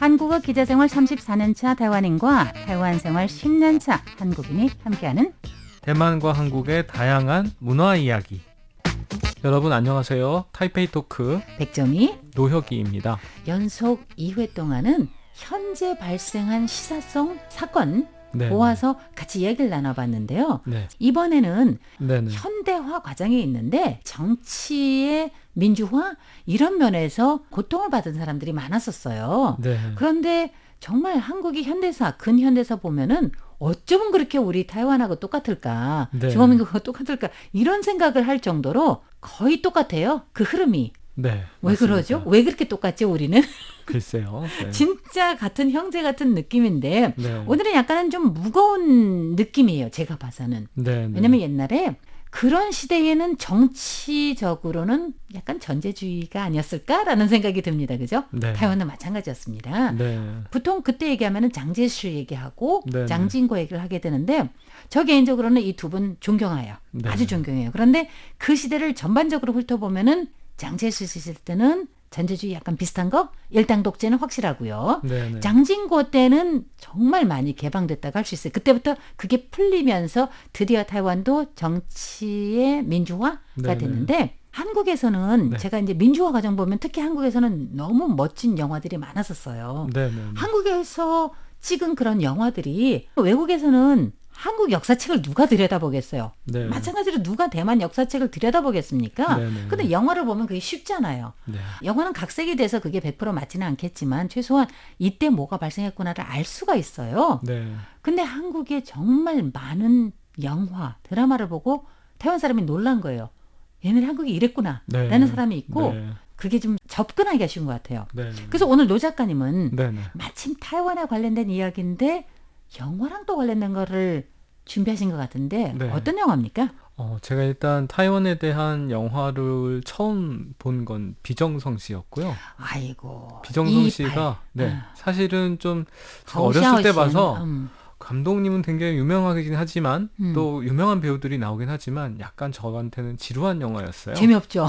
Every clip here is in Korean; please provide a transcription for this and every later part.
한국어 기자생활 34년차 대만인과 대만 생활 10년차 한국인이 함께하는 대만과 한국의 다양한 문화 이야기. 여러분 안녕하세요. 타이페이 토크 백점이 노혁이입니다. 연속 2회 동안은 현재 발생한 시사성 사건 네. 모아서 같이 이야기를 나눠봤는데요. 네. 이번에는 네. 네. 현대화 과정에 있는데 정치의 민주화 이런 면에서 고통을 받은 사람들이 많았었어요. 네. 그런데 정말 한국이 현대사, 근현대사 보면은 어쩌면 그렇게 우리 타이완하고 똑같을까, 네. 중화민국하고 똑같을까 이런 생각을 할 정도로 거의 똑같아요. 그 흐름이 네. 왜 맞습니다. 그러죠? 왜 그렇게 똑같죠? 우리는 글쎄요. 네. 진짜 같은 형제 같은 느낌인데 네. 오늘은 약간은 좀 무거운 느낌이에요. 제가 봐서는 네. 네. 왜냐면 옛날에 그런 시대에는 정치적으로는 약간 전제주의가 아니었을까라는 생각이 듭니다. 그죠? 네. 타이완은 마찬가지였습니다. 네. 보통 그때 얘기하면은 장제실 얘기하고 네네. 장진고 얘기를 하게 되는데 저 개인적으로는 이 두 분 존경해요. 네. 아주 존경해요. 그런데 그 시대를 전반적으로 훑어보면은 장제실 시대 때는 전제주의 약간 비슷한 거 일당 독재는 확실하고요. 네. 네. 장진고 때는 정말 많이 개방됐다고 할 수 있어요. 그때부터 그게 풀리면서 드디어 타이완도 정치의 민주화가 네네. 됐는데 한국에서는 네. 제가 이제 민주화 과정 보면 특히 한국에서는 너무 멋진 영화들이 많았었어요. 네. 네. 네. 한국에서 찍은 그런 영화들이 외국에서는 한국 역사책을 누가 들여다보겠어요. 네. 마찬가지로 누가 대만 역사책을 들여다보겠습니까? 네 네. 근데 영화를 보면 그게 쉽잖아요. 네. 영화는 각색이 돼서 그게 100% 맞지는 않겠지만 최소한 이때 뭐가 발생했구나를 알 수가 있어요. 네. 근데 한국에 정말 많은 영화, 드라마를 보고台湾사람이 놀란 거예요. 얘네는 한국이 이랬구나 네. 라는 사람이 있고 네. 그게 좀 접근하기가 쉬운 것 같아요. 네. 그래서 오늘 노 작가님은 네. 네. 마침 타이완에 관련된 이야기인데 영화랑 또 관련된 거를 준비하신 것 같은데 네. 어떤 영화입니까? 어, 제가 일단 타이완에 대한 영화를 처음 본 건 비정성 씨였고요. 아이고 비정성 이발. 씨가 네. 아. 사실은 좀 어렸을 때 봐서 음, 감독님은 굉장히 유명하긴 하지만 음. 또 유명한 배우들이 나오긴 하지만 약간 저한테는 지루한 영화였어요. 재미없죠.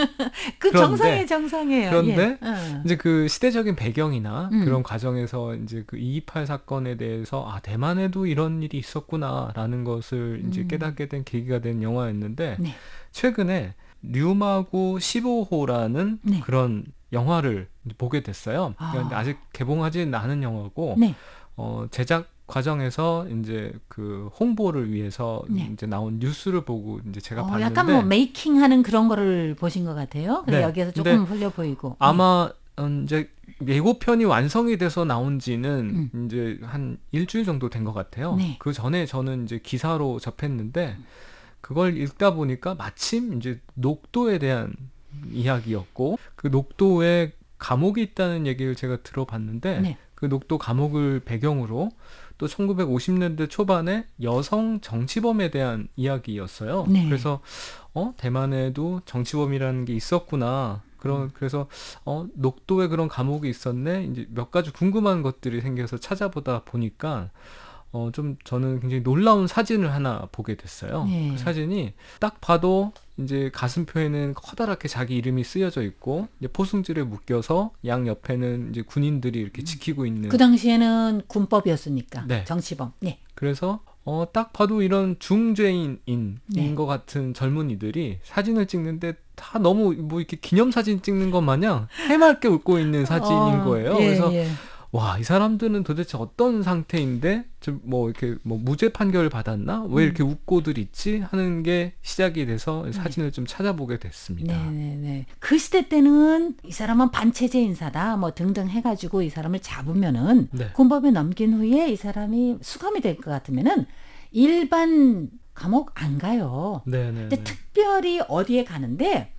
그 정상의 정상이에요. 그런데 예. 어. 이제 그 시대적인 배경이나 음. 그런 과정에서 이제 그 228 사건에 대해서 아 대만에도 이런 일이 있었구나라는 것을 이제 음. 깨닫게 된 계기가 된 영화였는데 네. 최근에 류마구 15호라는 네. 그런 영화를 보게 됐어요. 아. 그런데 아직 개봉하지는 않은 영화고 네. 어, 제작 과정에서 이제 그 홍보를 위해서 네. 이제 나온 뉴스를 보고 이제 제가 어, 봤는데 약간 뭐 메이킹하는 그런 거를 보신 것 같아요. 근데 네. 여기에서 조금 흘려 보이고. 아마 음, 이제 예고편이 완성이 돼서 나온 지는 음. 이제 한 일주일 정도 된 것 같아요. 네. 그 전에 저는 이제 기사로 접했는데 그걸 읽다 보니까 마침 이제 녹도에 대한 이야기였고 그 녹도에 감옥이 있다는 얘기를 제가 들어봤는데 네. 그 녹도 감옥을 배경으로 또 1950년대 초반에 여성 정치범에 대한 이야기였어요. 네. 그래서 어 대만에도 정치범이라는 게 있었구나. 그런 그래서 어 녹도에 그런 감옥이 있었네. 이제 몇 가지 궁금한 것들이 생겨서 찾아보다 보니까 어 좀 저는 굉장히 놀라운 사진을 하나 보게 됐어요. 네. 그 사진이 딱 봐도 이제 가슴표에는 커다랗게 자기 이름이 쓰여져 있고 이제 포승줄에 묶여서 양 옆에는 이제 군인들이 이렇게 지키고 있는 그 당시에는 군법이었으니까 네. 정치범. 네. 그래서 어, 딱 봐도 이런 중죄인인 네. 것 같은 젊은이들이 사진을 찍는데 다 너무 뭐 이렇게 기념 사진 찍는 것 마냥 해맑게 웃고 있는 사진인 어, 거예요. 예, 그래서 예. 와, 이 사람들은 도대체 어떤 상태인데 좀뭐 이렇게 뭐 무죄 판결을 받았나? 왜 음. 이렇게 웃고들 있지? 하는 게 시작이 돼서 사진을 좀 찾아보게 됐습니다. 네네네. 그 시대 때는 이 사람은 반체제 인사다 뭐 등등 해 가지고 이 사람을 잡으면은 네. 군법에 넘긴 후에 이 사람이 수감이 될 것 같으면은 일반 감옥 안 가요. 네, 네. 근데 특별히 어디에 가는데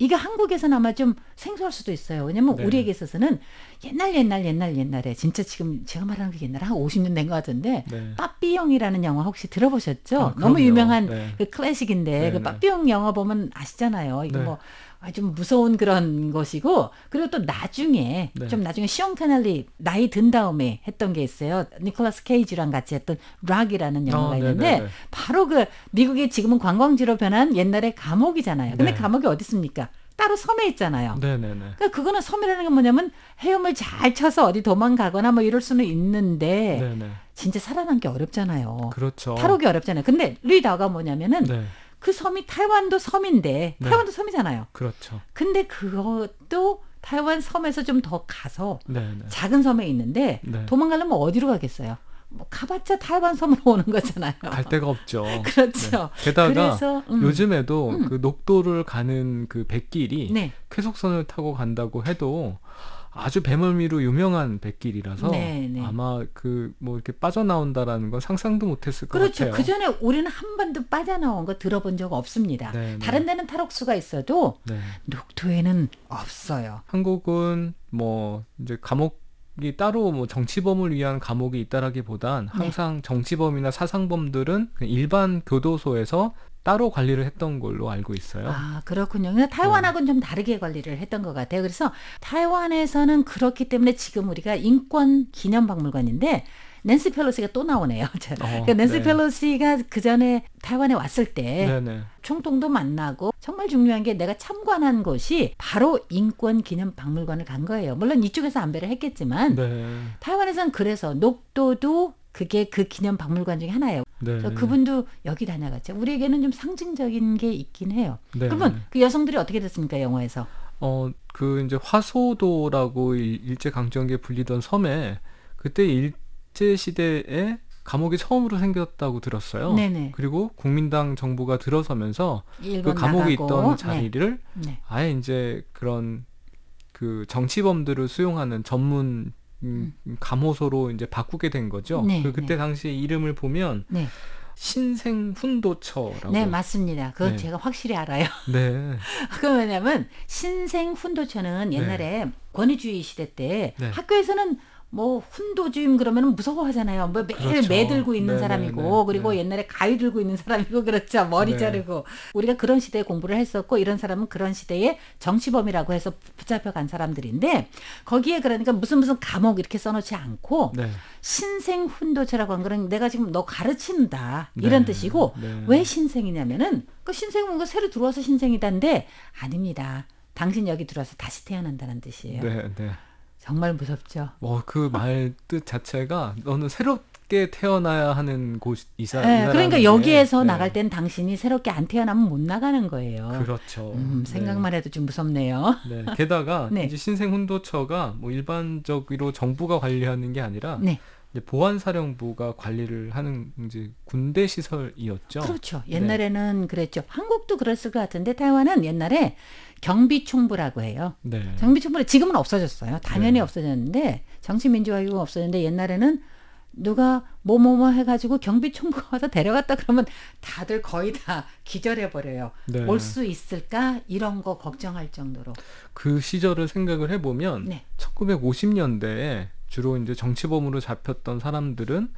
이게 한국에서는 아마 좀 생소할 수도 있어요. 왜냐면 네. 우리에게 있어서는 옛날 옛날 옛날 옛날에 진짜 지금 제가 말하는 게 옛날 한 50년 된 것 같은데 네. 빠삐용이라는 영화 혹시 들어보셨죠? 아, 너무. 유명한 네. 그 클래식인데 네, 그 네. 빠삐용 영화 보면 아시잖아요. 이거 네. 뭐 아, 좀 무서운 그런 것이고 그리고 또 나중에 네. 좀 나중에 시온 카넬리 나이 든 다음에 했던 게 있어요. 니콜라스 케이지랑 같이 했던 락이라는 영화가 어, 있는데. 바로 그 미국이 지금은 관광지로 변한 옛날의 감옥이잖아요. 근데 네. 감옥이 어디 있습니까? 따로 섬에 있잖아요. 네네네. 그러니까 그거는 섬이라는 게 뭐냐면 헤엄을 잘 쳐서 어디 도망가거나 뭐 이럴 수는 있는데 네네. 진짜 살아남기 어렵잖아요. 그렇죠. 탈옥이 어렵잖아요. 근데 리다가 뭐냐면은 네. 그 섬이 타이완도 섬인데 네. 타이완도 섬이잖아요. 그렇죠. 근데 그것도 타이완 섬에서 좀 더 가서 네네. 작은 섬에 있는데 네. 도망가려면 어디로 가겠어요? 뭐 가봤자 타이완 섬으로 오는 거잖아요. 갈 데가 없죠. 그렇죠. 네. 게다가 그래서 음, 요즘에도 음. 그 녹도를 가는 그 백길이 네. 쾌속선을 타고 간다고 해도 아주 배멀미로 유명한 백길이라서 네, 네. 아마 그 뭐 이렇게 빠져나온다라는 건 상상도 못했을 것 그렇죠. 같아요. 그 전에 우리는 한 번도 빠져나온 거 들어본 적 없습니다. 네, 네. 다른 데는 탈옥수가 있어도 네. 녹토에는 없어요. 한국은 뭐 이제 감옥 이 따로 뭐 정치범을 위한 감옥이 있다라기보단 네. 항상 정치범이나 사상범들은 일반 교도소에서 따로 관리를 했던 걸로 알고 있어요. 아, 그렇군요. 그러니까 타이완하고는 좀 다르게 관리를 했던 것 같아요. 그래서 타이완에서는 그렇기 때문에 지금 우리가 인권 기념 박물관인데 낸시 펠로시가 또 나오네요. 자, 어, 그러니까 낸시 네. 펠로시가 그 전에 타이완에 왔을 때 네네. 총통도 만나고 정말 중요한 게 내가 참관한 곳이 바로 인권 기념 박물관을 간 거예요. 물론 이쪽에서 안배를 했겠지만 네. 타이완에서는 그래서 녹도도 그게 그 기념 박물관 중에 하나예요. 네. 그분도 여기 다녀갔죠. 우리에게는 좀 상징적인 게 있긴 해요. 네. 그러면 그 여성들이 어떻게 됐습니까 영화에서? 어, 그 이제 화소도라고 일- 일제강점기에 불리던 섬에 그때 일 제 시대에 감옥이 처음으로 생겼다고 들었어요. 네네. 그리고 국민당 정부가 들어서면서 그 감옥에 나가고. 있던 자리를 네. 네. 아예 이제 그런 그 정치범들을 수용하는 전문 음, 감호소로 이제 바꾸게 된 거죠. 네, 그 그때 네. 당시에 이름을 보면 네. 신생 훈도처라고. 네, 맞습니다. 그건 네. 제가 확실히 알아요. 네. 그 왜냐면 신생 훈도처는 옛날에 권위주의 시대 때 네. 학교에서는 뭐 훈도주임 그러면 무서워하잖아요. 뭐 매일 그렇죠. 매 들고 있는 네, 사람이고 네, 네, 그리고 네. 옛날에 가위 들고 있는 사람이고 그렇죠. 머리 네. 자르고 우리가 그런 시대에 공부를 했었고 이런 사람은 그런 시대에 정치범이라고 해서 붙잡혀 간 사람들인데 거기에 그러니까 무슨 무슨 감옥 이렇게 써놓지 않고 네. 신생 훈도처라고 한 거는 내가 지금 너 가르친다 이런 네. 뜻이고 네. 왜 신생이냐면은 그 신생은 뭔가 새로 들어와서 신생이다인데 아닙니다. 당신 여기 들어와서 다시 태어난다는 뜻이에요. 네, 네. 정말 무섭죠. 뭐그말 뜻 자체가 너는 새롭게 태어나야 하는 곳이사. 네, 그러니까 여기에서 네. 나갈 땐 당신이 새롭게 안 태어나면 못 나가는 거예요. 그렇죠. 음, 네. 생각만 해도 좀 무섭네요. 네. 게다가 네. 이제 신생훈도처가 뭐 일반적으로 정부가 관리하는 게 아니라 네, 보안사령부가 관리를 하는 이제 군대 시설이었죠. 그렇죠. 네. 옛날에는 그랬죠. 한국도 그랬을 것 같은데 타이완은 옛날에 경비총부라고 해요. 네. 정비총부는 지금은 없어졌어요. 당연히 네. 없어졌는데 정치민주화이고 없어졌는데 옛날에는 누가 뭐뭐뭐 해가지고 경비총부가 와서 데려갔다 그러면 다들 거의 다 기절해 버려요. 네. 올수 있을까 이런 거 걱정할 정도로. 그 시절을 생각을 해보면 네. 1950년대에 주로 이제 정치범으로 잡혔던 사람들은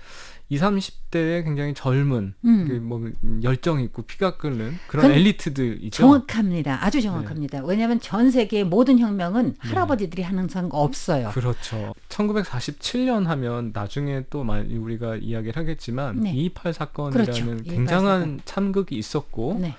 20, 30대에 굉장히 젊은 음. 그뭐 열정 있고 피가 끓는 그런 그건 엘리트들이죠. 정확합니다. 아주 정확합니다. 왜냐하면 전 세계의 모든 혁명은 네. 할아버지들이 하는 건 없어요. 그렇죠. 1947년 하면 나중에 또 우리가 이야기를 하겠지만 네. 228 사건이라는 그렇죠. 228 굉장한 참극이 있었고 네.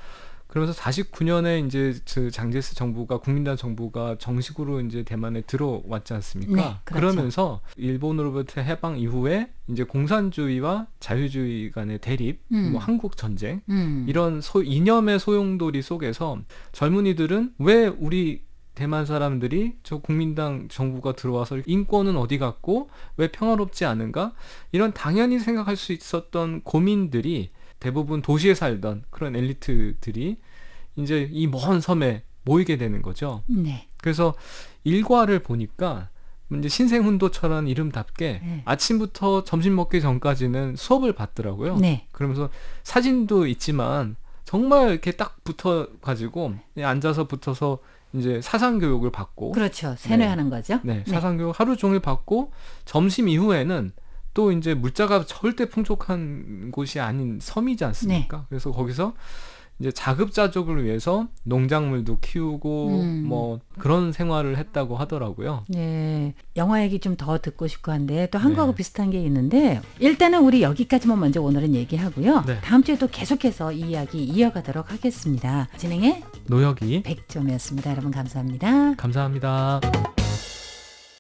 그러면서 49년에 이제 그 장제스 정부가 국민당 정부가 정식으로 이제 대만에 들어왔지 않습니까? 네, 그렇죠. 그러면서 일본으로부터 해방 이후에 이제 공산주의와 자유주의 간의 대립, 음. 뭐 한국 전쟁 음. 이런 소, 이념의 소용돌이 속에서 젊은이들은 왜 우리 대만 사람들이 저 국민당 정부가 들어와서 인권은 어디 갔고 왜 평화롭지 않은가 이런 당연히 생각할 수 있었던 고민들이 대부분 도시에 살던 그런 엘리트들이 이제 이 먼 섬에 모이게 되는 거죠. 네. 그래서 일과를 보니까 이제 신생훈도처럼 이름답게 네. 아침부터 점심 먹기 전까지는 수업을 받더라고요. 네. 그러면서 사진도 있지만 정말 이렇게 딱 붙어 가지고 앉아서 붙어서 이제 사상 교육을 받고 그렇죠. 세뇌하는 거죠. 네, 사상 교육 하루 종일 받고 점심 이후에는 또 이제 물자가 절대 풍족한 곳이 아닌 섬이지 않습니까? 그래서 거기서 이제 자급자족을 위해서 농작물도 키우고 음. 뭐 그런 생활을 했다고 하더라고요. 네. 영화 얘기 좀 더 듣고 싶고 한데 또 한국하고 네. 비슷한 게 있는데 일단은 우리 여기까지만 먼저 오늘은 얘기하고요. 네. 다음 주에 또 계속해서 이 이야기 이어가도록 하겠습니다. 진행의 노혁이 백점이었습니다. 여러분 감사합니다. 감사합니다.